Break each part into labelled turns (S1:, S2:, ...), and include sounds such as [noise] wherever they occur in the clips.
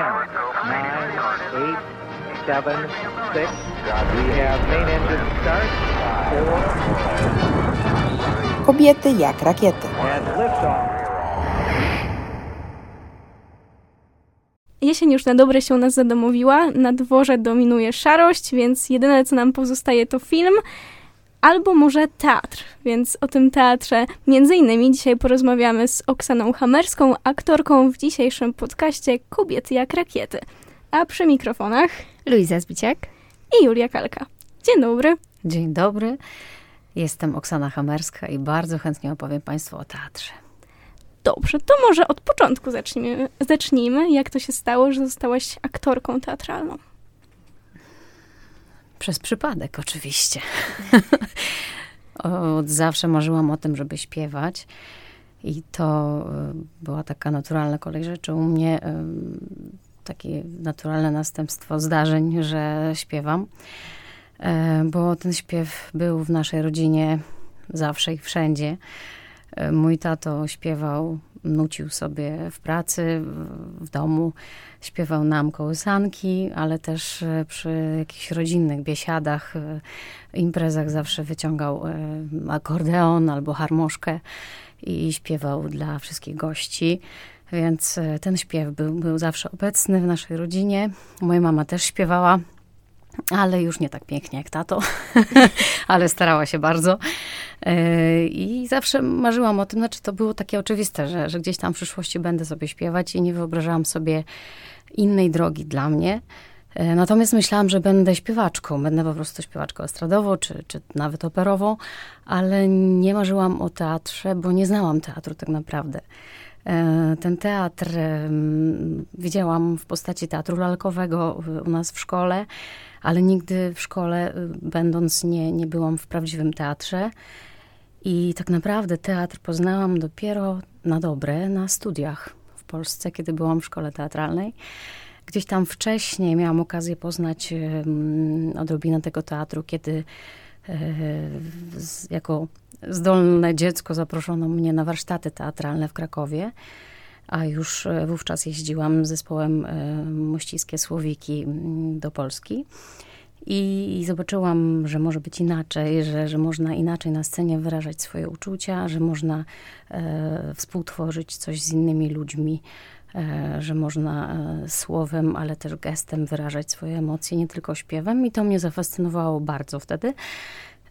S1: nine, eight, seven, six. We have main engine start. Four.
S2: Kobiety jak rakiety.
S1: And liftoff.
S3: Jesień już na dobre się u nas zadomowiła, na dworze dominuje szarość, więc jedyne co nam pozostaje to film albo może teatr. Więc o tym teatrze między innymi dzisiaj porozmawiamy z Oksaną Hamerską, aktorką w dzisiejszym podcaście Kobiety jak rakiety. A przy mikrofonach
S4: Luiza Zbiciak.
S3: i Julia Kalka. Dzień dobry.
S4: Dzień dobry. Jestem Oksana Hamerska i bardzo chętnie opowiem Państwu o teatrze.
S3: Dobrze, to może od początku zacznijmy. zacznijmy. Jak to się stało, że zostałaś aktorką teatralną?
S4: Przez przypadek, oczywiście. [laughs] Od zawsze marzyłam o tym, żeby śpiewać. I to y, była taka naturalna kolej rzeczy u mnie. y, Takie naturalne następstwo zdarzeń, że śpiewam. E, Bo ten śpiew był w naszej rodzinie zawsze i wszędzie. E, Mój tato śpiewał, nucił sobie w pracy, w- domu. Śpiewał nam kołysanki, ale też e, przy jakichś rodzinnych biesiadach, e, imprezach zawsze wyciągał e, akordeon albo harmoszkę i śpiewał dla wszystkich gości. Więc ten śpiew był, był zawsze obecny w naszej rodzinie. Moja mama też śpiewała, ale już nie tak pięknie jak tato, [laughs] ale starała się bardzo. E, I zawsze marzyłam o tym, znaczy to było takie oczywiste, że, że gdzieś tam w przyszłości będę sobie śpiewać i nie wyobrażałam sobie innej drogi dla mnie. E, Natomiast myślałam, że będę śpiewaczką, będę po prostu śpiewaczką estradową, czy, czy nawet operową, ale nie marzyłam o teatrze, bo nie znałam teatru tak naprawdę. E, Ten teatr em, widziałam w postaci teatru lalkowego u nas w szkole, ale nigdy w szkole, y, będąc, nie, nie byłam w prawdziwym teatrze. I tak naprawdę teatr poznałam dopiero na dobre na studiach w Polsce, kiedy byłam w szkole teatralnej. Gdzieś tam wcześniej miałam okazję poznać odrobinę tego teatru, kiedy z, jako zdolne dziecko zaproszono mnie na warsztaty teatralne w Krakowie, a już e, wówczas jeździłam z zespołem e, Mościskie Słowiki mm, do Polski. I zobaczyłam, że może być inaczej, że, że można inaczej na scenie wyrażać swoje uczucia, że można e, współtworzyć coś z innymi ludźmi, e, że można e, słowem, ale też gestem wyrażać swoje emocje, nie tylko śpiewem. I to mnie zafascynowało bardzo wtedy.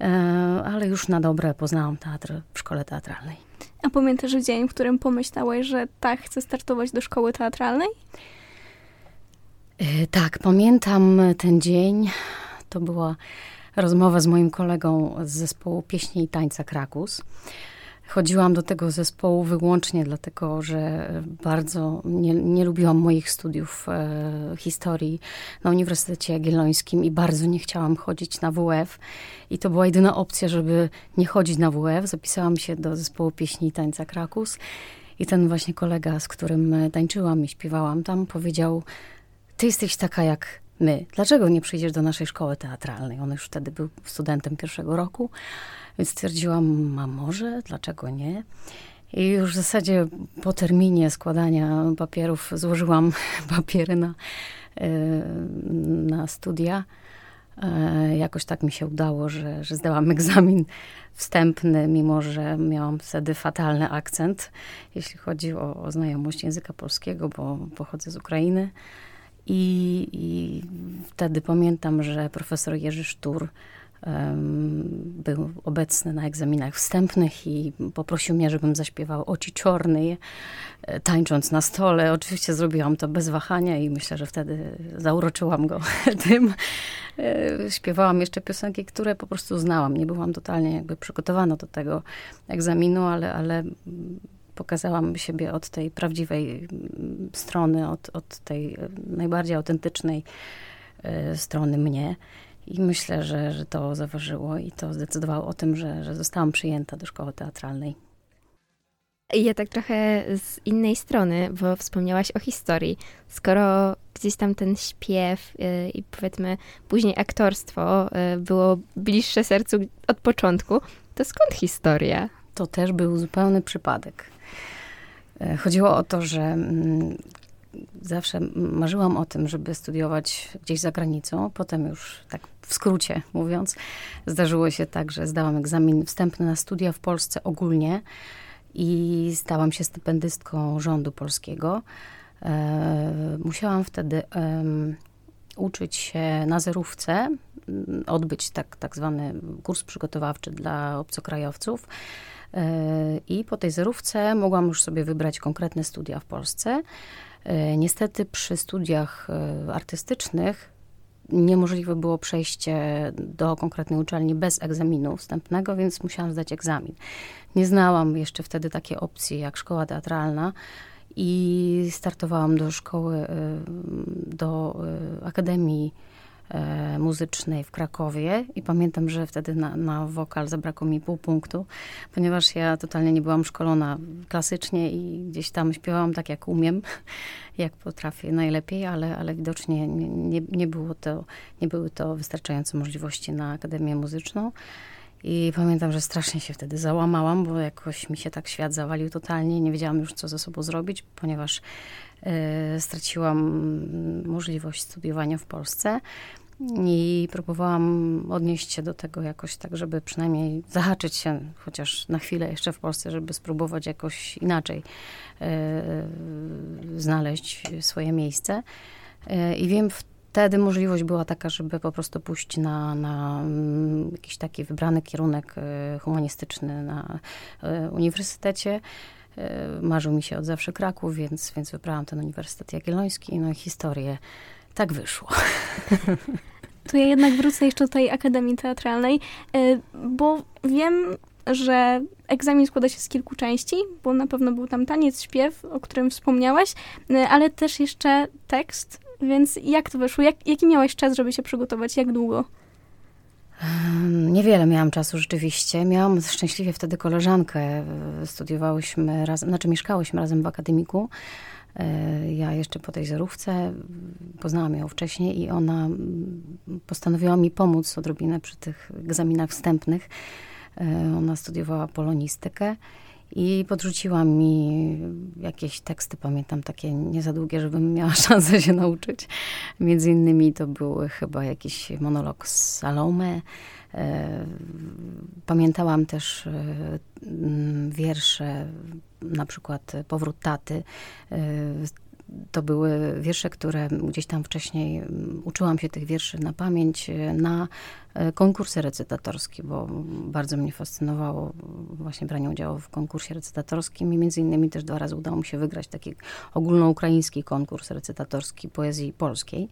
S4: E, ale już na dobre poznałam teatr w szkole teatralnej.
S3: A pamiętasz dzień, w którym pomyślałeś, że tak, chcę startować do szkoły teatralnej?
S4: E, Tak, pamiętam ten dzień. To była rozmowa z moim kolegą z zespołu pieśni i tańca Krakus. Chodziłam do tego zespołu wyłącznie dlatego, że bardzo nie, nie lubiłam moich studiów e, historii na Uniwersytecie Jagiellońskim i bardzo nie chciałam chodzić na WF. I to była jedyna opcja, żeby nie chodzić na WF. Zapisałam się do zespołu pieśni i tańca Krakus. I ten właśnie kolega, z którym e, tańczyłam i śpiewałam tam, powiedział: ty jesteś taka jak my. Dlaczego nie przyjdziesz do naszej szkoły teatralnej? On już wtedy był studentem pierwszego roku, więc stwierdziłam, a może, dlaczego nie? I już w zasadzie po terminie składania papierów złożyłam [laughs] papiery na, e, na studia. E, Jakoś tak mi się udało, że, że zdałam [laughs] egzamin wstępny, mimo że miałam wtedy fatalny akcent, jeśli chodzi o, o znajomość języka polskiego, bo pochodzę z Ukrainy. I, I wtedy pamiętam, że profesor Jerzy Sztur em, był obecny na egzaminach wstępnych i poprosił mnie, żebym zaśpiewała Oci Czornej, e, tańcząc na stole. Oczywiście zrobiłam to bez wahania i myślę, że wtedy zauroczyłam go [laughs] tym. E, Śpiewałam jeszcze piosenki, które po prostu znałam. Nie byłam totalnie jakby przygotowana do tego egzaminu, ale, ale pokazałam siebie od tej prawdziwej mm, strony, od, od tej e, najbardziej autentycznej e, strony mnie. I myślę, że, że to zaważyło i to zdecydowało o tym, że, że zostałam przyjęta do szkoły teatralnej.
S5: Ja tak trochę z innej strony, bo wspomniałaś o historii. Skoro gdzieś tam ten śpiew y, i powiedzmy później aktorstwo było bliższe sercu od początku, to skąd historia?
S4: To też był zupełny przypadek. E, Chodziło o to, że mm, zawsze marzyłam o tym, żeby studiować gdzieś za granicą. Potem już tak w skrócie mówiąc, zdarzyło się tak, że zdałam egzamin wstępny na studia w Polsce ogólnie i stałam się stypendystką rządu polskiego. E, musiałam wtedy uczyć się na zerówce, odbyć tak, tak zwany kurs przygotowawczy dla obcokrajowców. E, I po tej zerówce mogłam już sobie wybrać konkretne studia w Polsce. E, niestety przy studiach e, artystycznych niemożliwe było przejście do konkretnej uczelni bez egzaminu wstępnego, więc musiałam zdać egzamin. Nie znałam jeszcze wtedy takiej opcji jak szkoła teatralna i startowałam do szkoły, do Akademii muzycznej w Krakowie i pamiętam, że wtedy na, na wokal zabrakło mi pół punktu, ponieważ ja totalnie nie byłam szkolona klasycznie i gdzieś tam śpiewałam tak, jak umiem, [laughs] jak potrafię najlepiej, ale, ale widocznie nie, nie, było to, nie były to wystarczające możliwości na Akademię Muzyczną. I pamiętam, że strasznie się wtedy załamałam, bo jakoś mi się tak świat zawalił totalnie. Nie wiedziałam już, co ze sobą zrobić, ponieważ straciłam możliwość studiowania w Polsce. I próbowałam odnieść się do tego jakoś tak, żeby przynajmniej zahaczyć się chociaż na chwilę jeszcze w Polsce, żeby spróbować jakoś inaczej e, znaleźć swoje miejsce. E, I wiem, wtedy możliwość była taka, żeby po prostu pójść na, na mm, jakiś taki wybrany kierunek humanistyczny na uniwersytecie. Marzył mi się od zawsze Kraków, więc, więc wybrałam ten Uniwersytet Jagielloński, no i historię tak wyszło. [laughs]
S3: To ja jednak wrócę jeszcze do tej Akademii Teatralnej, e, bo wiem, że egzamin składa się z kilku części, bo na pewno był tam taniec, śpiew, o którym wspomniałaś, e, ale też jeszcze tekst, więc jak to wyszło? Jak, jaki miałeś czas, żeby się przygotować? Jak długo?
S4: Niewiele miałam czasu rzeczywiście. Miałam szczęśliwie wtedy koleżankę. Studiowałyśmy razem, znaczy mieszkałyśmy razem w akademiku. E, ja jeszcze po tej zerówce poznałam ją wcześniej i ona postanowiła mi pomóc odrobinę przy tych egzaminach wstępnych. E, ona studiowała polonistykę i podrzuciła mi jakieś teksty, pamiętam, takie nie za długie, żebym miała [laughs] szansę się nauczyć. Między innymi to były chyba jakiś monolog z Salome. E, pamiętałam też wiersze na przykład Powrót taty. To były wiersze, które gdzieś tam wcześniej mm, uczyłam się tych wierszy na pamięć y, na y, konkursy recytatorskie, bo bardzo mnie fascynowało właśnie branie udziału w konkursie recytatorskim i między innymi też dwa razy udało mi się wygrać taki ogólnoukraiński konkurs recytatorski poezji polskiej.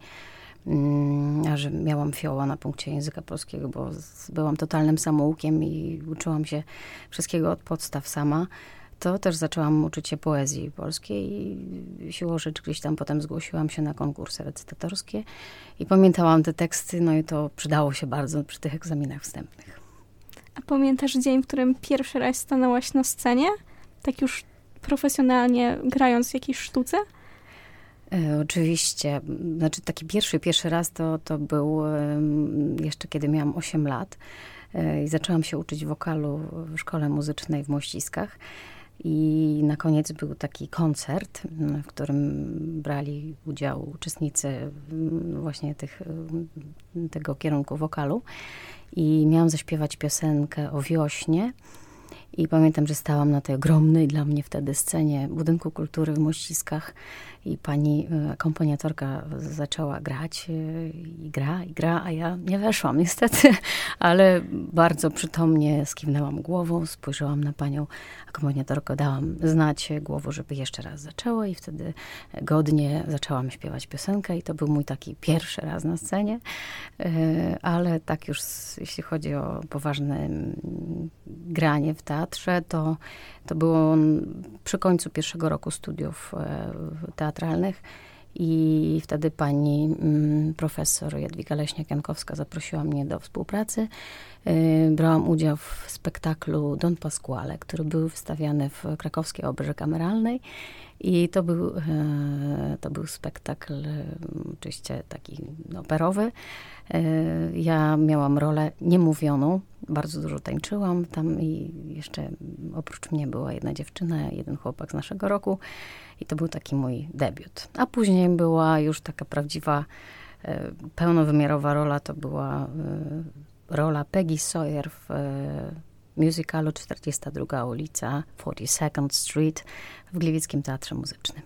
S4: Mm, a że miałam fioła na punkcie języka polskiego, bo byłam totalnym samoukiem i uczyłam się wszystkiego od podstaw sama to też zaczęłam uczyć się poezji polskiej i siłą rzeczy gdzieś tam potem zgłosiłam się na konkursy recytatorskie i pamiętałam te teksty, no i to przydało się bardzo przy tych egzaminach wstępnych.
S3: A pamiętasz dzień, w którym pierwszy raz stanęłaś na scenie? Tak już profesjonalnie grając w jakiejś sztuce?
S4: E, oczywiście. Znaczy taki pierwszy, pierwszy raz to, to był jeszcze kiedy miałam 8 lat e, i zaczęłam się uczyć wokalu w szkole muzycznej w Mościskach. I na koniec był taki koncert, w którym brali udział uczestnicy mm, właśnie tych, tego kierunku wokalu. I miałam zaśpiewać piosenkę o wiośnie. I pamiętam, że stałam na tej ogromnej dla mnie wtedy scenie Budynku Kultury w Mościskach i pani e, akompaniatorka zaczęła grać e, i gra, i gra, a ja nie weszłam niestety, [laughs] ale bardzo przytomnie skiwnęłam głową, spojrzałam na panią akompaniatorkę, dałam znać głową, żeby jeszcze raz zaczęła i wtedy godnie zaczęłam śpiewać piosenkę i to był mój taki pierwszy raz na scenie, e, ale tak już jeśli chodzi o poważne granie w teatrze, to, to było przy końcu pierwszego roku studiów teatralnych. I wtedy pani mm, profesor Jadwiga Leśniak-Jankowska zaprosiła mnie do współpracy. Y, brałam udział w spektaklu Don Pasquale, który był wystawiany w krakowskiej obrze kameralnej. I to był, to był spektakl oczywiście taki operowy. Ja miałam rolę niemówioną, bardzo dużo tańczyłam tam i jeszcze oprócz mnie była jedna dziewczyna, jeden chłopak z naszego roku i to był taki mój debiut. A później była już taka prawdziwa, e, pełnowymiarowa rola, to była e, rola Peggy Sawyer w e, musicalu 42 ulica 42nd Street w Gliwickim Teatrze Muzycznym.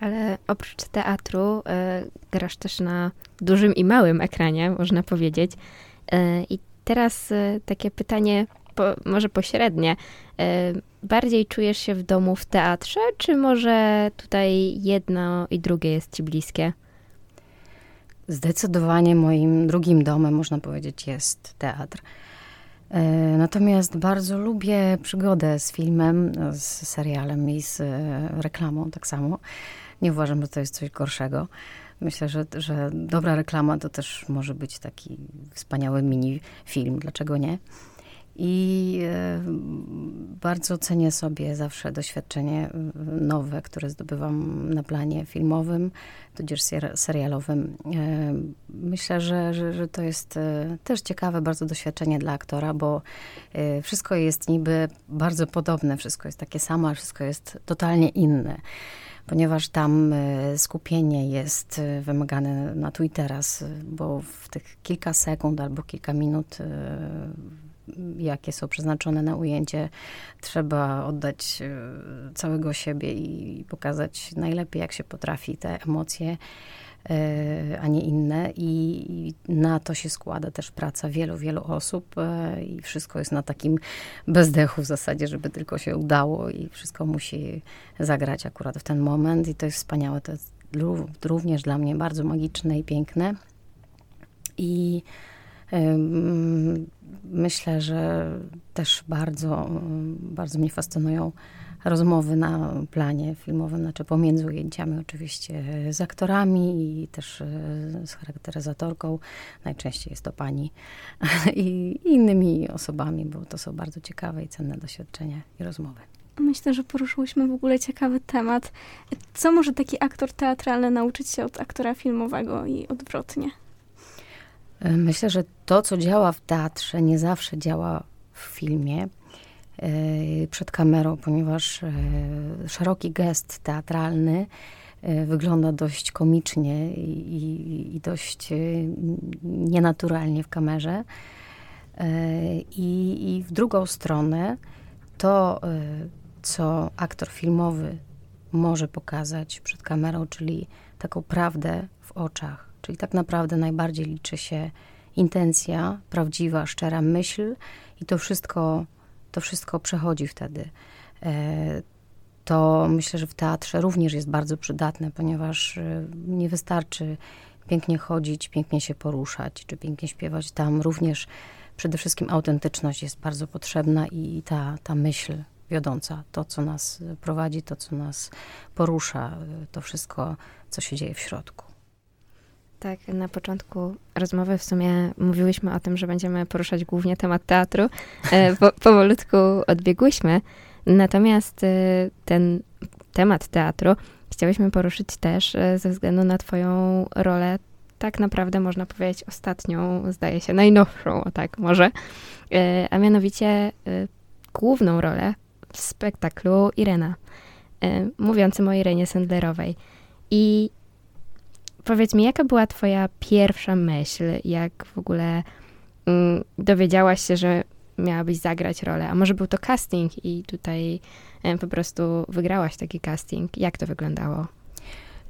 S5: Ale oprócz teatru y, grasz też na dużym i małym ekranie, można powiedzieć. Y, I teraz y, takie pytanie, po, może pośrednie. Bardziej czujesz się w domu w teatrze, czy może tutaj jedno i drugie jest ci bliskie?
S4: Zdecydowanie moim drugim domem, można powiedzieć, jest teatr. Natomiast bardzo lubię przygodę z filmem, z serialem i z reklamą tak samo. Nie uważam, że to jest coś gorszego. Myślę, że, że dobra reklama to też może być taki wspaniały mini film, dlaczego nie? I e, bardzo cenię sobie zawsze doświadczenie e, nowe, które zdobywam na planie filmowym, tudzież serialowym. E, myślę, że, że, że to jest też ciekawe bardzo doświadczenie dla aktora, bo wszystko jest niby bardzo podobne, wszystko jest takie samo, a wszystko jest totalnie inne ponieważ tam skupienie jest wymagane na tu i teraz, bo w tych kilka sekund albo kilka minut jakie są przeznaczone na ujęcie, trzeba oddać całego siebie i pokazać najlepiej, jak się potrafi te emocje E, a nie inne. I na to się składa też praca wielu, wielu osób e, i wszystko jest na takim bezdechu w zasadzie, żeby tylko się udało i wszystko musi zagrać akurat w ten moment i to jest wspaniałe. To jest również dla mnie bardzo magiczne i piękne. I myślę, że też bardzo, bardzo mnie fascynują rozmowy na planie filmowym, znaczy pomiędzy ujęciami oczywiście z aktorami i też e, z charakteryzatorką. Najczęściej jest to pani [laughs] i innymi osobami, bo to są bardzo ciekawe i cenne doświadczenia i rozmowy.
S3: Myślę, że poruszyłyśmy w ogóle ciekawy temat. Co może taki aktor teatralny nauczyć się od aktora filmowego i odwrotnie?
S4: E, myślę, że to, co działa w teatrze, nie zawsze działa w filmie. E, przed kamerą, ponieważ e, szeroki gest teatralny wygląda dość komicznie i, i dość nienaturalnie w kamerze. I, I w drugą stronę to, co aktor filmowy może pokazać przed kamerą, czyli taką prawdę w oczach, czyli tak naprawdę najbardziej liczy się intencja, prawdziwa, szczera myśl i to wszystko to wszystko przechodzi wtedy. E, to myślę, że w teatrze również jest bardzo przydatne, ponieważ e, nie wystarczy pięknie chodzić, pięknie się poruszać, czy pięknie śpiewać. Tam również przede wszystkim autentyczność jest bardzo potrzebna i ta, ta myśl wiodąca, to co nas prowadzi, to co nas porusza, e, to wszystko, co się dzieje w środku.
S5: Tak, na początku rozmowy w sumie mówiłyśmy o tym, że będziemy poruszać głównie temat teatru. E, [laughs] po, powolutku odbiegłyśmy. Natomiast e, ten temat teatru chciałyśmy poruszyć też e, ze względu na Twoją rolę, tak naprawdę można powiedzieć ostatnią, zdaje się, najnowszą, o tak może, a mianowicie główną rolę w spektaklu Irena, mówiącym o Irenie Sendlerowej. I Powiedz mi, jaka była twoja pierwsza myśl, jak w ogóle mm, dowiedziałaś się, że miałabyś zagrać rolę? A może był to casting i tutaj e, po prostu wygrałaś taki casting? Jak to wyglądało?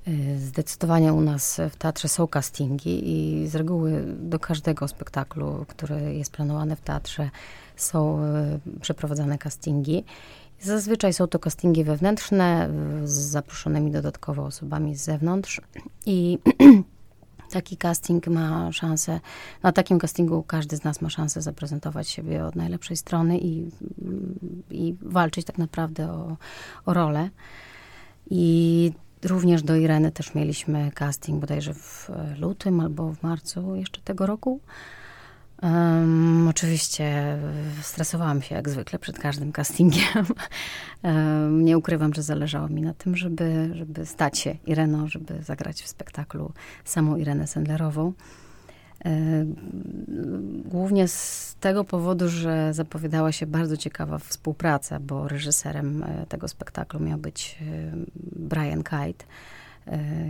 S4: E, zdecydowanie u nas w teatrze są castingi i z reguły do każdego spektaklu, który jest planowany w teatrze, są e, przeprowadzane castingi. Zazwyczaj są to castingi wewnętrzne z zaproszonymi dodatkowo osobami z zewnątrz i [clears throat] taki casting ma szansę, na takim castingu każdy z nas ma szansę zaprezentować siebie od najlepszej strony i, i walczyć tak naprawdę o, o rolę. I również do Ireny też mieliśmy casting bodajże w lutym albo w marcu jeszcze tego roku. Um, oczywiście stresowałam się jak zwykle przed każdym castingiem. [laughs] Um, nie ukrywam, że zależało mi na tym, żeby, żeby stać się Ireną, żeby zagrać w spektaklu samą Irenę Sendlerową. Głównie z tego powodu, że zapowiadała się bardzo ciekawa współpraca, bo reżyserem e, tego spektaklu miał być Brian Kite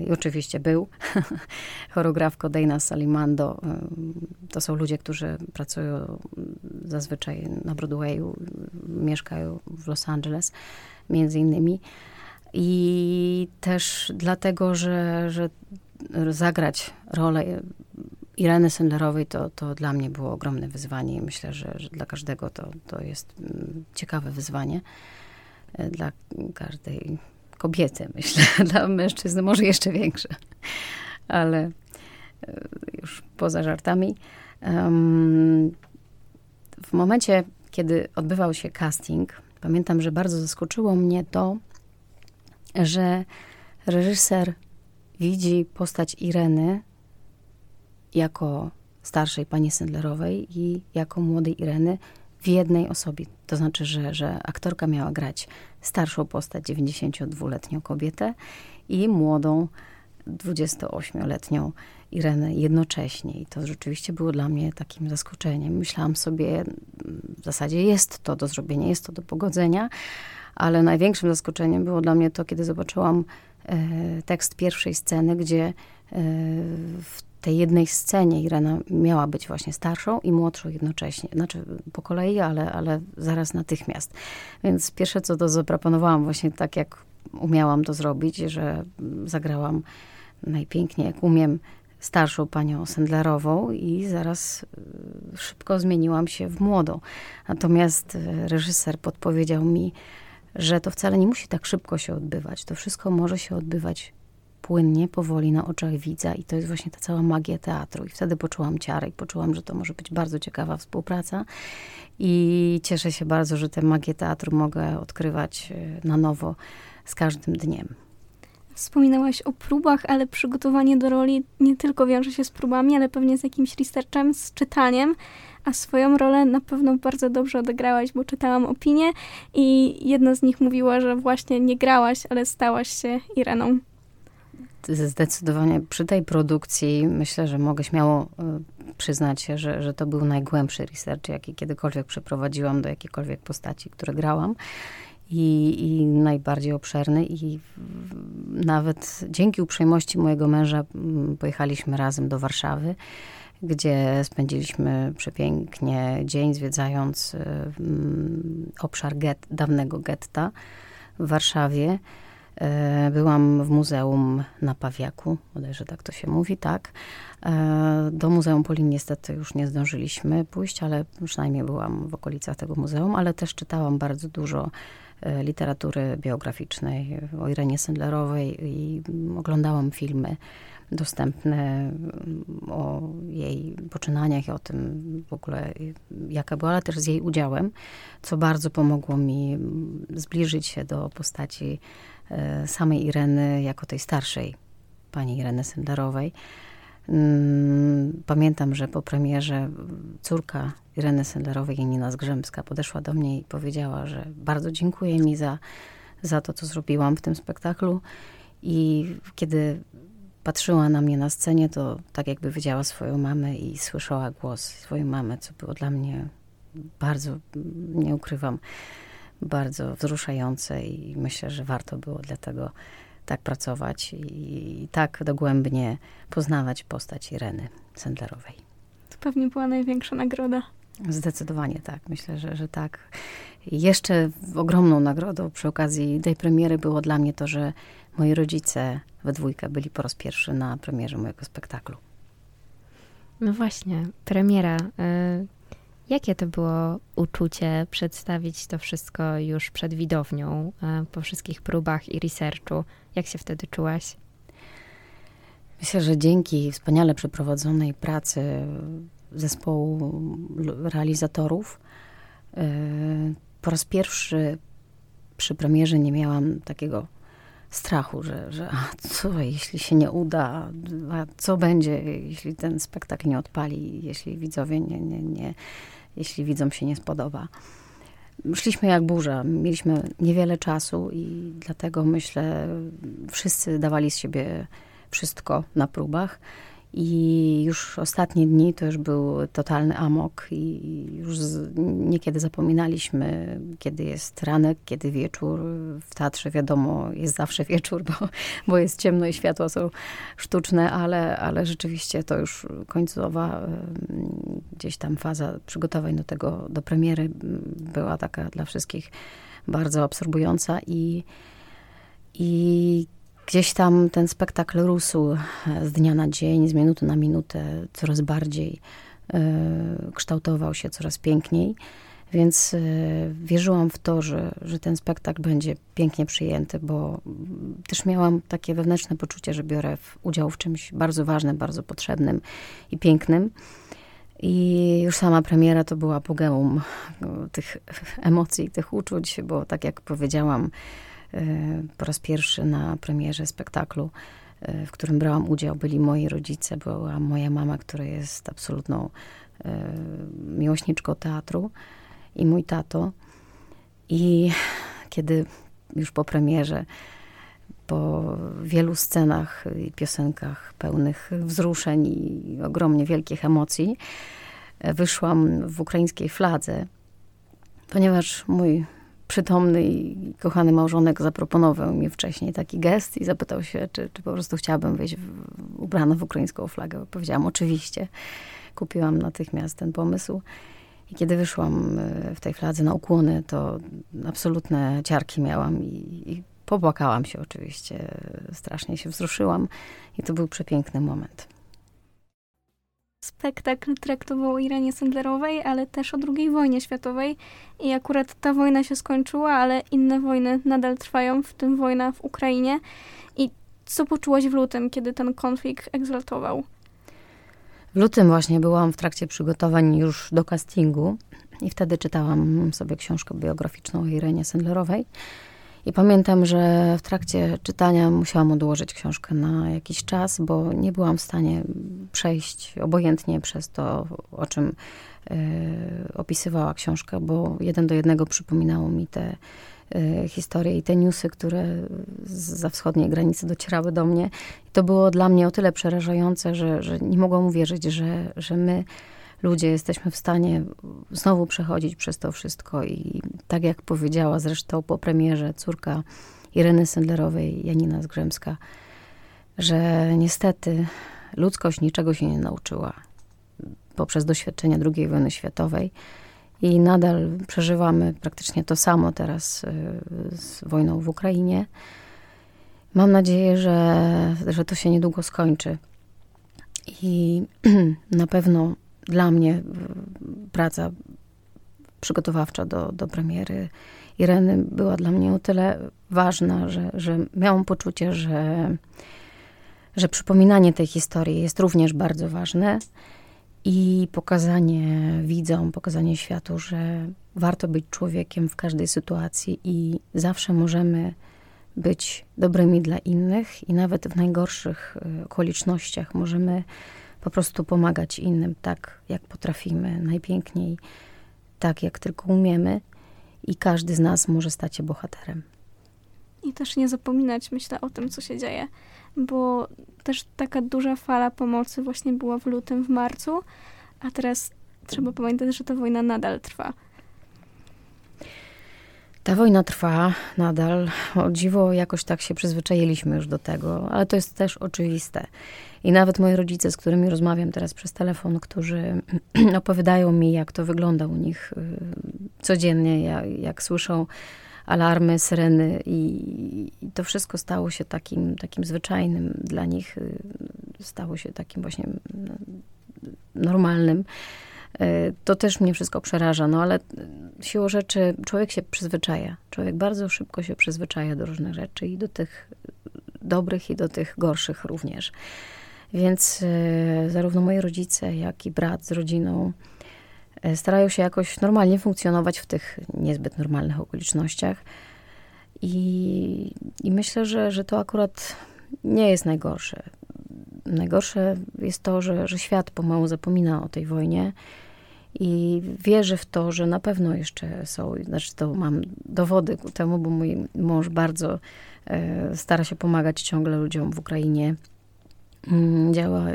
S4: i oczywiście był. [laughs] Choreografko Dana Salimando. To są ludzie, którzy pracują zazwyczaj na Broadwayu, mieszkają w Los Angeles, między innymi. I też dlatego, że, że zagrać rolę Ireny Sendlerowej to, to dla mnie było ogromne wyzwanie i myślę, że, że dla każdego to, to jest ciekawe wyzwanie. Dla każdej kobiety, [laughs] myślę. Dla mężczyzn może jeszcze większe. Ale e, już poza żartami. W momencie, kiedy odbywał się casting, pamiętam, że bardzo zaskoczyło mnie to, że reżyser widzi postać Ireny jako starszej pani Sendlerowej i jako młodej Ireny w jednej osobie. To znaczy, że, że aktorka miała grać starszą postać, 92-letnią kobietę i młodą, 28-letnią Irenę jednocześnie. I to rzeczywiście było dla mnie takim zaskoczeniem. Myślałam sobie, w zasadzie jest to do zrobienia, jest to do pogodzenia, ale największym zaskoczeniem było dla mnie to, kiedy zobaczyłam e, tekst pierwszej sceny, gdzie e, w tej jednej scenie Irena miała być właśnie starszą i młodszą jednocześnie. Znaczy po kolei, ale, ale zaraz natychmiast. Więc pierwsze co to zaproponowałam właśnie tak, jak umiałam to zrobić, że zagrałam najpiękniej, jak umiem, starszą panią Sendlerową i zaraz y, szybko zmieniłam się w młodą. Natomiast y, reżyser podpowiedział mi, że to wcale nie musi tak szybko się odbywać. To wszystko może się odbywać płynnie, powoli na oczach widza i to jest właśnie ta cała magia teatru. I wtedy poczułam ciarę i poczułam, że to może być bardzo ciekawa współpraca i cieszę się bardzo, że tę magię teatru mogę odkrywać e, na nowo z każdym dniem.
S3: Wspominałaś o próbach, ale przygotowanie do roli nie tylko wiąże się z próbami, ale pewnie z jakimś researchem, z czytaniem, a swoją rolę na pewno bardzo dobrze odegrałaś, bo czytałam opinie i jedna z nich mówiła, że właśnie nie grałaś, ale stałaś się Ireną
S4: zdecydowanie przy tej produkcji myślę, że mogę śmiało y, przyznać się, że, że to był najgłębszy research, jaki kiedykolwiek przeprowadziłam do jakiejkolwiek postaci, które grałam. I, i, najbardziej obszerny. I nawet dzięki uprzejmości mojego męża pojechaliśmy razem do Warszawy, gdzie spędziliśmy przepięknie dzień, zwiedzając y, obszar get, dawnego getta w Warszawie. E, byłam w muzeum na Pawiaku, bodajże tak to się mówi, tak. E, do Muzeum Polin niestety już nie zdążyliśmy pójść, ale przynajmniej byłam w okolicach tego muzeum, ale też czytałam bardzo dużo e, literatury biograficznej o Irenie Sendlerowej i oglądałam filmy dostępne mm, o jej poczynaniach i o tym w ogóle jaka była, ale też z jej udziałem, co bardzo pomogło mi mm, zbliżyć się do postaci samej Ireny jako tej starszej pani Ireny Sendlerowej. Mm, pamiętam, że po premierze córka Ireny Sendlerowej, Janina Zgrzemska, podeszła do mnie i powiedziała, że bardzo dziękuję mi za, za to, co zrobiłam w tym spektaklu. I kiedy patrzyła na mnie na scenie, to tak jakby widziała swoją mamę i słyszała głos swojej mamy, co było dla mnie bardzo, nie ukrywam, bardzo wzruszające i myślę, że warto było dlatego tak pracować i tak dogłębnie poznawać postać Ireny Sendlerowej.
S3: To pewnie była największa nagroda.
S4: Zdecydowanie tak, myślę, że, że tak. I jeszcze ogromną nagrodą przy okazji tej premiery było dla mnie to, że moi rodzice we dwójkę byli po raz pierwszy na premierze mojego spektaklu.
S5: No właśnie, premiera. Jakie to było uczucie przedstawić to wszystko już przed widownią, e, po wszystkich próbach i researchu? Jak się wtedy czułaś?
S4: Myślę, że dzięki wspaniale przeprowadzonej pracy zespołu realizatorów e, po raz pierwszy przy premierze nie miałam takiego strachu, że, że a co jeśli się nie uda, a co będzie, jeśli ten spektakl nie odpali, jeśli widzowie nie, nie, nie jeśli widzom się nie spodoba. Szliśmy jak burza, mieliśmy niewiele czasu i dlatego myślę, wszyscy dawali z siebie wszystko na próbach. I już ostatnie dni to już był totalny amok i już z, niekiedy zapominaliśmy, kiedy jest ranek, kiedy wieczór. W teatrze wiadomo, jest zawsze [laughs] wieczór, bo, bo jest ciemno i światła są sztuczne, ale, ale rzeczywiście to już końcowa gdzieś tam faza przygotowań do tego, do premiery była taka dla wszystkich bardzo absorbująca i, i Gdzieś tam ten spektakl rósł e, z dnia na dzień, z minuty na minutę, coraz bardziej y, kształtował się coraz piękniej. Więc y, wierzyłam w to, że, że ten spektakl będzie pięknie przyjęty, bo też miałam takie wewnętrzne poczucie, że biorę w udział w czymś bardzo ważnym, bardzo potrzebnym i pięknym. I już sama premiera to była apogeum tych [laughs] emocji, tych uczuć, bo tak jak powiedziałam, po raz pierwszy na premierze spektaklu, e, w którym brałam udział, byli moi rodzice, była moja mama, która jest absolutną e, miłośniczką teatru i mój tato. I kiedy już po premierze, po wielu scenach i piosenkach pełnych wzruszeń i ogromnie wielkich emocji, e, wyszłam w ukraińskiej fladze, ponieważ mój przytomny i kochany małżonek zaproponował mi wcześniej taki gest i zapytał się, czy, czy po prostu chciałabym wyjść w, ubrana w ukraińską flagę. Powiedziałam oczywiście. Kupiłam natychmiast ten pomysł. I kiedy wyszłam e, w tej fladze na ukłony, to absolutne ciarki miałam i, i popłakałam się oczywiście. Strasznie się wzruszyłam i to był przepiękny moment.
S3: Spektakl traktował o Iranie Sandlerowej, ale też o II wojnie światowej. I akurat ta wojna się skończyła, ale inne wojny nadal trwają, w tym wojna w Ukrainie. I co poczułaś w lutym, kiedy ten konflikt egzaltował?
S4: W lutym właśnie byłam w trakcie przygotowań już do castingu i wtedy czytałam sobie książkę biograficzną o Irenie Sandlerowej. I pamiętam, że w trakcie czytania musiałam odłożyć książkę na jakiś czas, bo nie byłam w stanie przejść obojętnie przez to, o czym y, opisywała książka, bo jeden do jednego przypominało mi te y, historie i te newsy, które za wschodniej granicy docierały do mnie. I to było dla mnie o tyle przerażające, że, że nie mogłam uwierzyć, że, że my ludzie jesteśmy w stanie znowu przechodzić przez to wszystko i tak jak powiedziała zresztą po premierze córka Ireny Sendlerowej, Janina Zgrzemska, że niestety ludzkość niczego się nie nauczyła poprzez doświadczenia II wojny światowej i nadal przeżywamy praktycznie to samo teraz y, z wojną w Ukrainie. Mam nadzieję, że, że to się niedługo skończy. I [clears throat] na pewno dla mnie praca przygotowawcza do, do premiery Ireny była dla mnie o tyle ważna, że, że miałam poczucie, że, że przypominanie tej historii jest również bardzo ważne i pokazanie widzom, pokazanie światu, że warto być człowiekiem w każdej sytuacji i zawsze możemy być dobrymi dla innych i nawet w najgorszych y, okolicznościach możemy po prostu pomagać innym tak, jak potrafimy, najpiękniej, tak, jak tylko umiemy, i każdy z nas może stać się bohaterem.
S3: I też nie zapominać, myślę, o tym, co się dzieje, bo też taka duża fala pomocy właśnie była w lutym, w marcu, a teraz trzeba pamiętać, że ta wojna nadal trwa.
S4: Ta wojna trwa nadal. O dziwo, jakoś tak się przyzwyczailiśmy już do tego, ale to jest też oczywiste. I nawet moi rodzice, z którymi rozmawiam teraz przez telefon, którzy [clears throat] opowiadają mi, jak to wygląda u nich y, codziennie, jak, jak słyszą alarmy, syreny i, i, to wszystko stało się takim, takim zwyczajnym dla nich, y, stało się takim właśnie mm, normalnym. Y, to też mnie wszystko przeraża, no ale siłą rzeczy człowiek się przyzwyczaja. Człowiek bardzo szybko się przyzwyczaja do różnych rzeczy i do tych dobrych, i do tych gorszych również. Więc y, zarówno moi rodzice, jak i brat z rodziną y, starają się jakoś normalnie funkcjonować w tych niezbyt normalnych okolicznościach. I, i myślę, że, że to akurat nie jest najgorsze. Najgorsze jest to, że, że świat pomału zapomina o tej wojnie i wierzę w to, że na pewno jeszcze są, znaczy to mam dowody ku temu, bo mój mąż bardzo e, stara się pomagać ciągle ludziom w Ukrainie. Mm, działa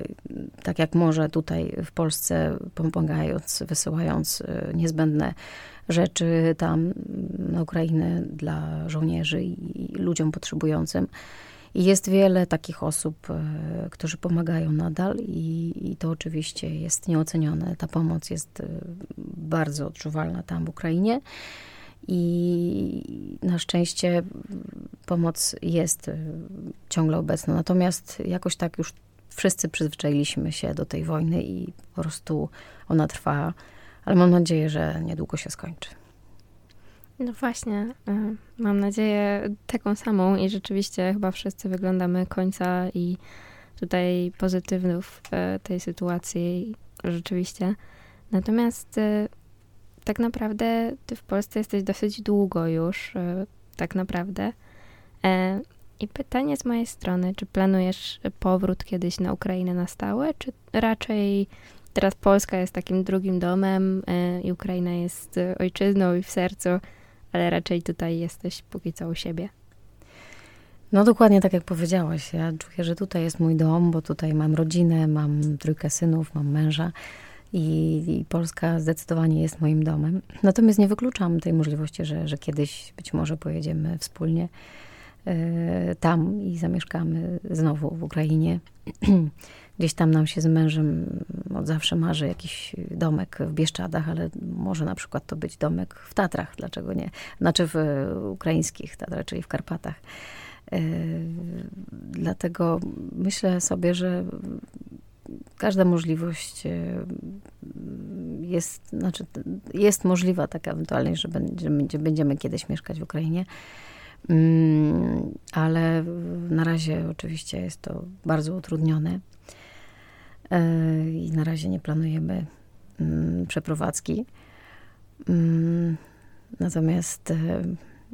S4: tak jak może tutaj w Polsce, pomagając, wysyłając e, niezbędne rzeczy tam na Ukrainę dla żołnierzy i ludziom potrzebującym. I jest wiele takich osób, e, którzy pomagają nadal, i, i, to oczywiście jest nieocenione. Ta pomoc jest e, bardzo odczuwalna tam w Ukrainie. I na szczęście pomoc jest e, ciągle obecna. Natomiast jakoś tak już wszyscy przyzwyczailiśmy się do tej wojny i po prostu ona trwa, ale mam nadzieję, że niedługo się skończy.
S5: No właśnie, y, mam nadzieję taką samą i rzeczywiście chyba wszyscy wyglądamy końca i tutaj pozytywów y, tej sytuacji rzeczywiście. Natomiast y, tak naprawdę ty w Polsce jesteś dosyć długo już, tak naprawdę. E, I pytanie z mojej strony, czy planujesz powrót kiedyś na Ukrainę na stałe, czy raczej teraz Polska jest takim drugim domem i Ukraina jest ojczyzną i w sercu, ale raczej tutaj jesteś póki co u siebie.
S4: No dokładnie tak jak powiedziałaś. Ja czuję, że tutaj jest mój dom, bo tutaj mam rodzinę, mam trójkę synów, mam męża i, i Polska zdecydowanie jest moim domem. Natomiast nie wykluczam tej możliwości, że, że kiedyś być może pojedziemy wspólnie y, tam i zamieszkamy znowu w Ukrainie. [clears throat] Gdzieś tam nam się z mężem od zawsze marzy jakiś domek w Bieszczadach, ale może na przykład to być domek w Tatrach, dlaczego nie? Znaczy w ukraińskich Tatrach, czyli w Karpatach. E, dlatego myślę sobie, że każda możliwość e, jest, znaczy jest możliwa taka ewentualność, że będziemy, będziemy kiedyś mieszkać w Ukrainie. Mm, ale na razie oczywiście jest to bardzo utrudnione. E, i na razie nie planujemy mm, przeprowadzki. Mm, natomiast e,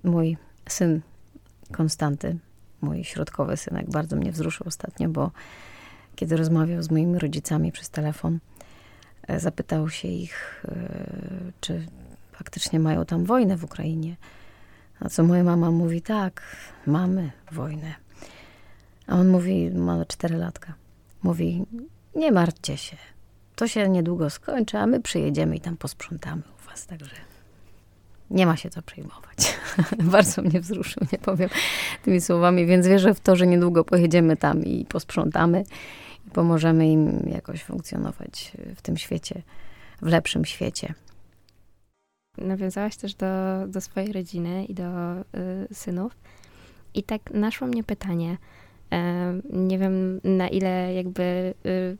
S4: mój syn Konstanty, mój środkowy synek, bardzo mnie wzruszył ostatnio, bo kiedy rozmawiał z moimi rodzicami przez telefon, e, zapytał się ich, czy faktycznie mają tam wojnę w Ukrainie. A co moja mama mówi, tak, mamy wojnę. A on mówi, ma cztery latka. Mówi, nie martwcie się. To się niedługo skończy, a my przyjedziemy i tam posprzątamy u was, także nie ma się co przejmować. [laughs] Bardzo mnie wzruszył, nie powiem tymi słowami, więc wierzę w to, że niedługo pojedziemy tam i posprzątamy i pomożemy im jakoś funkcjonować w tym świecie, w lepszym świecie.
S5: Nawiązałaś też do, do swojej rodziny i do y, synów. I tak naszło mnie pytanie. Y, nie wiem, na ile jakby y,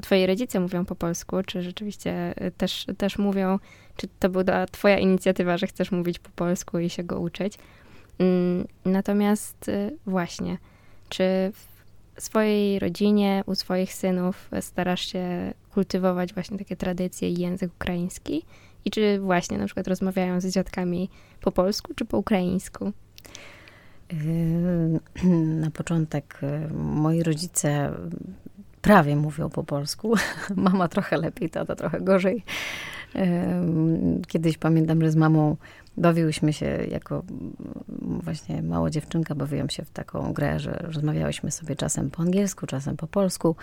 S5: twoi rodzice mówią po polsku, czy rzeczywiście y, też, też mówią, czy to była twoja inicjatywa, że chcesz mówić po polsku i się go uczyć. Mm, natomiast y, właśnie, czy w swojej rodzinie, u swoich synów starasz się kultywować właśnie takie tradycje i język ukraiński? I czy właśnie na przykład rozmawiają z dziadkami po polsku czy po ukraińsku? [clears throat]
S4: Na początek moi rodzice prawie mówią po polsku. [laughs] Mama trochę lepiej, tata trochę gorzej. Kiedyś pamiętam, że z mamą bawiłyśmy się jako właśnie mała dziewczynka, bawiłam się w taką grę, że rozmawiałyśmy sobie czasem po angielsku, czasem po polsku,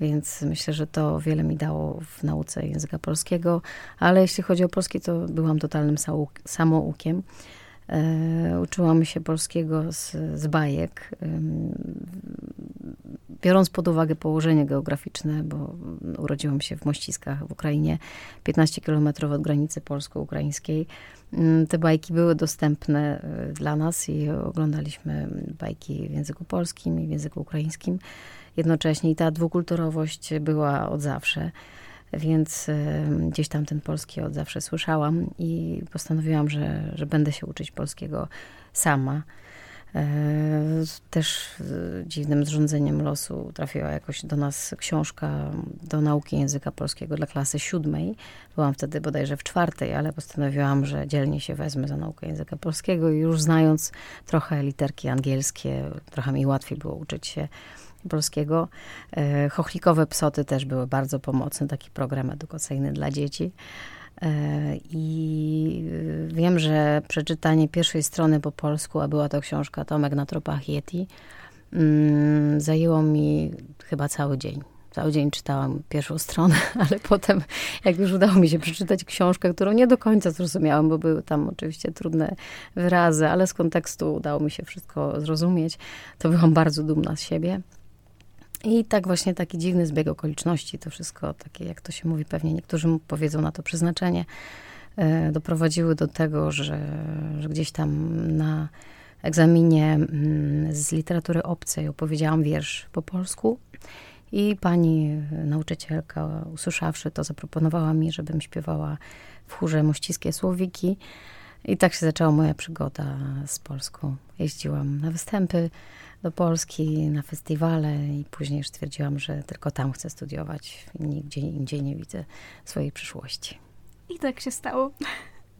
S4: więc myślę, że to wiele mi dało w nauce języka polskiego, ale jeśli chodzi o polski, to byłam totalnym samoukiem. E, uczyłam się polskiego z, z bajek, biorąc pod uwagę położenie geograficzne, bo urodziłam się w Mościskach w Ukrainie, 15 kilometrów od granicy polsko-ukraińskiej. Mm, te bajki były dostępne e, dla nas i oglądaliśmy bajki w języku polskim i w języku ukraińskim. Jednocześnie i ta dwukulturowość była od zawsze więc gdzieś tam ten polski od zawsze słyszałam i postanowiłam, że, że będę się uczyć polskiego sama. Też dziwnym zrządzeniem losu trafiła jakoś do nas książka do nauki języka polskiego dla klasy siódmej. Byłam wtedy bodajże w czwartej, ale postanowiłam, że dzielnie się wezmę za naukę języka polskiego i już znając trochę literki angielskie, trochę mi łatwiej było uczyć się polskiego. E, chochlikowe psoty też były bardzo pomocne, taki program edukacyjny dla dzieci. E, I wiem, że przeczytanie pierwszej strony po polsku, a była to książka Tomek na tropach Yeti, mm, zajęło mi chyba cały dzień. Cały dzień czytałam pierwszą stronę, [laughs] ale potem, jak już udało mi się przeczytać książkę, którą nie do końca zrozumiałam, bo były tam oczywiście trudne wyrazy, ale z kontekstu udało mi się wszystko zrozumieć, to byłam bardzo dumna z siebie. I tak właśnie taki dziwny zbieg okoliczności, to wszystko takie, jak to się mówi, pewnie niektórzy powiedzą na to przeznaczenie, e, doprowadziły do tego, że, że gdzieś tam na egzaminie mm, z literatury obcej opowiedziałam wiersz po polsku i pani nauczycielka, usłyszawszy to, zaproponowała mi, żebym śpiewała w chórze Mościskie Słowiki. I tak się zaczęła moja przygoda z Polską. Jeździłam na występy, do Polski na festiwale i później już stwierdziłam, że tylko tam chcę studiować. Nigdzie indziej nie widzę swojej przyszłości.
S3: I tak się stało.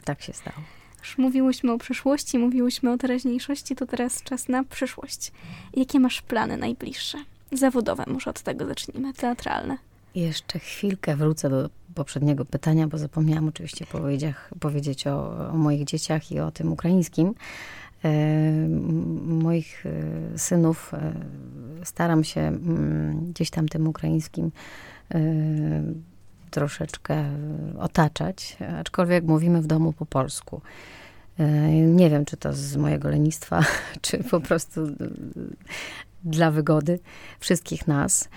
S4: Tak się stało.
S3: Już mówiłyśmy o przyszłości, mówiłyśmy o teraźniejszości, to teraz czas na przyszłość. Jakie masz plany najbliższe? Zawodowe, może od tego zacznijmy, teatralne.
S4: Jeszcze chwilkę wrócę do poprzedniego pytania, bo zapomniałam oczywiście powiedzieć o, o moich dzieciach i o tym ukraińskim. E, moich e, synów e, staram się mm, gdzieś tam tym ukraińskim troszeczkę otaczać, aczkolwiek mówimy w domu po polsku. Nie wiem, czy to z mojego lenistwa, [laughs] czy po prostu dla wygody wszystkich nas.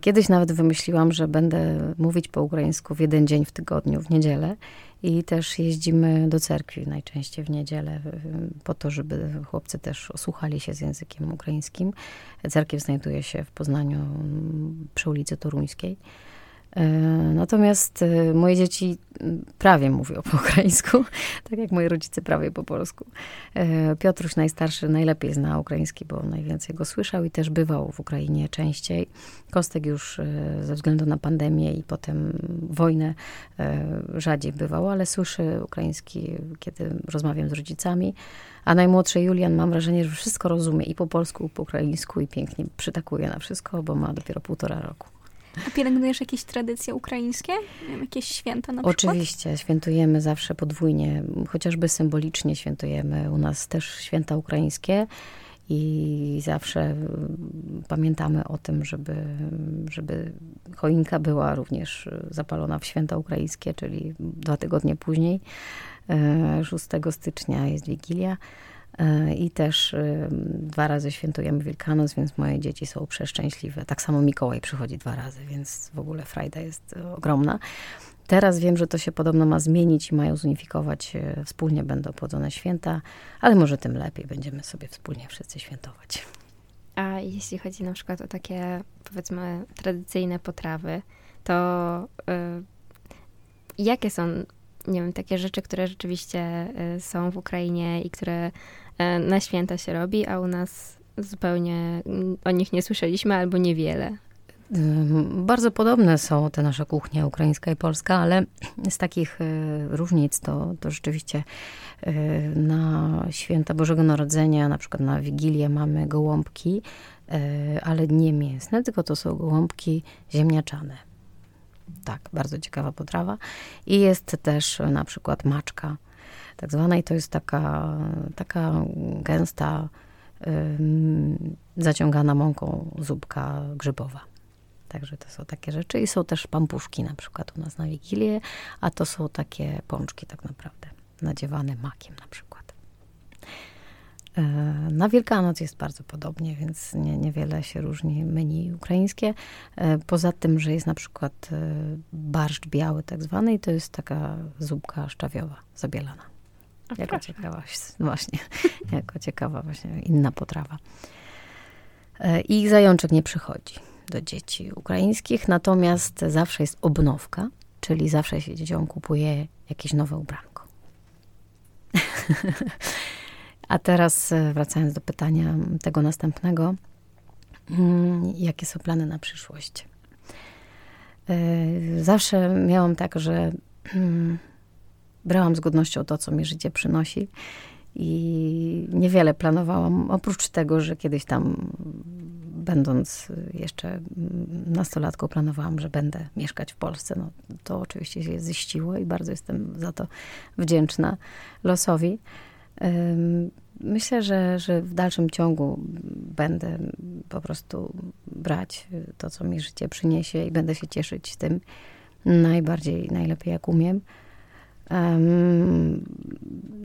S4: Kiedyś nawet wymyśliłam, że będę mówić po ukraińsku w jeden dzień w tygodniu, w niedzielę i też jeździmy do cerkwi najczęściej w niedzielę, po to, żeby chłopcy też osłuchali się z językiem ukraińskim. Cerkiew znajduje się w Poznaniu przy ulicy Toruńskiej. E, natomiast e, moje dzieci prawie mówią po [laughs] ukraińsku, tak jak moi rodzice prawie po polsku. E, Piotruś najstarszy najlepiej zna ukraiński, bo najwięcej go słyszał i też bywał w Ukrainie częściej. Kostek już ze względu na pandemię i potem wojnę rzadziej bywał, ale słyszy ukraiński, kiedy rozmawiam z rodzicami. A najmłodszy Julian, mam wrażenie, że wszystko rozumie i po polsku, i po ukraińsku i pięknie przytakuje na wszystko, bo ma dopiero półtora roku.
S3: A pielęgnujesz jakieś tradycje ukraińskie? Jakieś święta na przykład?
S4: Oczywiście, świętujemy zawsze podwójnie, chociażby symbolicznie świętujemy u nas też święta ukraińskie i zawsze mm, pamiętamy o tym, żeby, żeby choinka była również zapalona w święta ukraińskie, czyli dwa tygodnie później, 6 e, stycznia jest Wigilia. E, I też e, dwa razy świętujemy Wielkanoc, więc moje dzieci są przeszczęśliwe. Tak samo Mikołaj przychodzi dwa razy, więc w ogóle frajda jest ogromna. Teraz wiem, że to się podobno ma zmienić i mają zunifikować. E, wspólnie będą obchodzone święta, ale może tym lepiej będziemy sobie wspólnie wszyscy świętować.
S5: A jeśli chodzi na przykład o takie, powiedzmy, tradycyjne potrawy, to y, jakie są, nie wiem, takie rzeczy, które rzeczywiście są w Ukrainie i które E, na święta się robi, a u nas zupełnie o nich nie słyszeliśmy albo niewiele.
S4: Bardzo podobne są te nasze kuchnie, ukraińska i polska, ale z takich e, różnic to, to rzeczywiście e, na święta Bożego Narodzenia, na przykład na Wigilię mamy gołąbki, ale nie mięsne, tylko to są gołąbki ziemniaczane. Tak, bardzo ciekawa potrawa. I jest też na przykład maczka tak zwana i to jest taka, taka gęsta, zaciągana mąką zupka grzybowa. Także to są takie rzeczy. I są też pampuszki na przykład u nas na Wigilię, a to są takie pączki tak naprawdę, nadziewane makiem na przykład. E, na Wielkanoc jest bardzo podobnie, więc nie, niewiele się różni menu ukraińskie. E, poza tym, że jest na przykład e, barszcz biały tak zwany i to jest taka zupka szczawiowa, zabielana jako ciekawa, [laughs] właśnie, jako ciekawa właśnie inna potrawa. E, I zajączek nie przychodzi do dzieci ukraińskich, natomiast zawsze jest obnowka, czyli zawsze się dzieciom kupuje jakieś nowe ubranko. [laughs] A teraz e, wracając do pytania tego następnego, mm, jakie są plany na przyszłość? E, zawsze miałam tak, że mm, brałam z godnością to, co mi życie przynosi i niewiele planowałam, oprócz tego, że kiedyś tam będąc jeszcze nastolatką planowałam, że będę mieszkać w Polsce. No, to oczywiście się ziściło i bardzo jestem za to wdzięczna losowi. Myślę, że, że w dalszym ciągu będę po prostu brać to, co mi życie przyniesie i będę się cieszyć tym najbardziej, najlepiej jak umiem.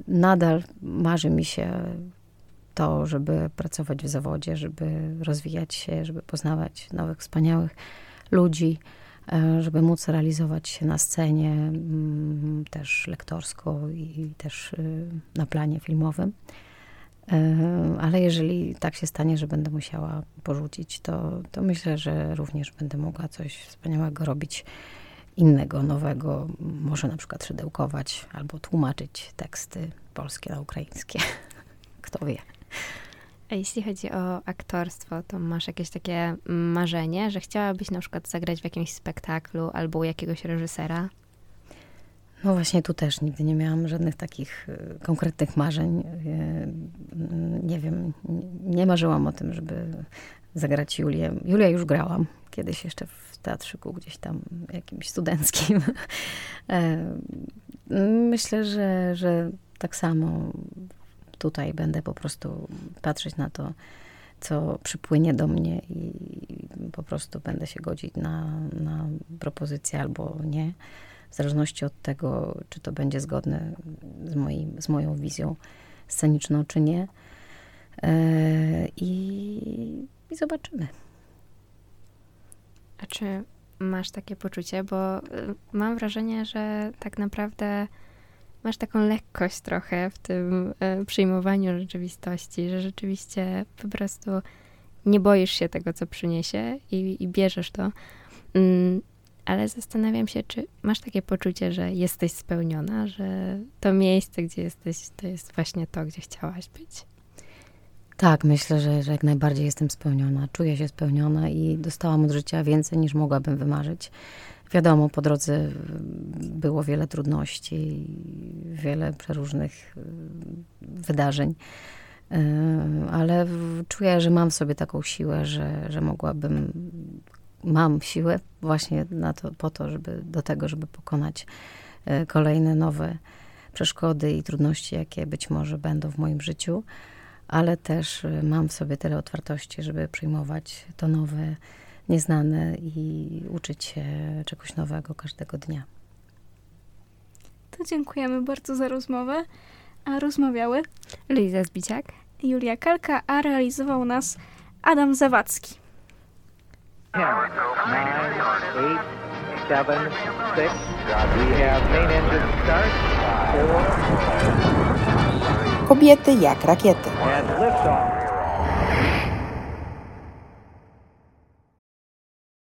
S4: Nadal marzy mi się to, żeby pracować w zawodzie, żeby rozwijać się, żeby poznawać nowych, wspaniałych ludzi, e, żeby móc realizować się na scenie, mm, też lektorsko i też y, na planie filmowym. E, ale jeżeli tak się stanie, że będę musiała porzucić, to, to myślę, że również będę mogła coś wspaniałego robić innego, nowego, może na przykład szydełkować albo tłumaczyć teksty polskie na ukraińskie. [laughs] Kto wie.
S5: A jeśli chodzi o aktorstwo, to masz jakieś takie marzenie, że chciałabyś na przykład zagrać w jakimś spektaklu albo u jakiegoś reżysera?
S4: No właśnie tu też nigdy nie miałam żadnych takich y, konkretnych marzeń. Y, nie wiem, nie marzyłam o tym, żeby zagrać Julię. Julię już grałam kiedyś jeszcze w teatrzyku gdzieś tam jakimś studenckim. [laughs] Myślę, że, że tak samo tutaj będę po prostu patrzeć na to, co przypłynie do mnie i po prostu będę się godzić na, na propozycję albo nie, w zależności od tego, czy to będzie zgodne z, moim, z moją wizją sceniczną, czy nie. E, I, I zobaczymy.
S5: A czy masz takie poczucie, bo y, mam wrażenie, że tak naprawdę masz taką lekkość trochę w tym y, przyjmowaniu rzeczywistości, że rzeczywiście po prostu nie boisz się tego, co przyniesie i, i bierzesz to. Mm, ale zastanawiam się, czy masz takie poczucie, że jesteś spełniona, że to miejsce, gdzie jesteś, to jest właśnie to, gdzie chciałaś być.
S4: Tak, myślę, że, że jak najbardziej jestem spełniona. Czuję się spełniona i dostałam od życia więcej niż mogłabym wymarzyć. Wiadomo, po drodze było wiele trudności, wiele przeróżnych y, wydarzeń, y, ale czuję, że mam w sobie taką siłę, że, że mogłabym, mam siłę właśnie na to, po to, żeby do tego, żeby pokonać y, kolejne nowe przeszkody i trudności, jakie być może będą w moim życiu ale też y, mam w sobie tyle otwartości, żeby przyjmować to nowe, nieznane i uczyć się czegoś nowego każdego dnia.
S3: To dziękujemy bardzo za rozmowę. A rozmawiały
S5: Liza Zbiciak,
S3: Julia Kalka, a realizował nas Adam Zawadzki.
S1: Ten, nine, eight, seven, six. We have main engine start. Four.
S2: Kobiety jak rakiety.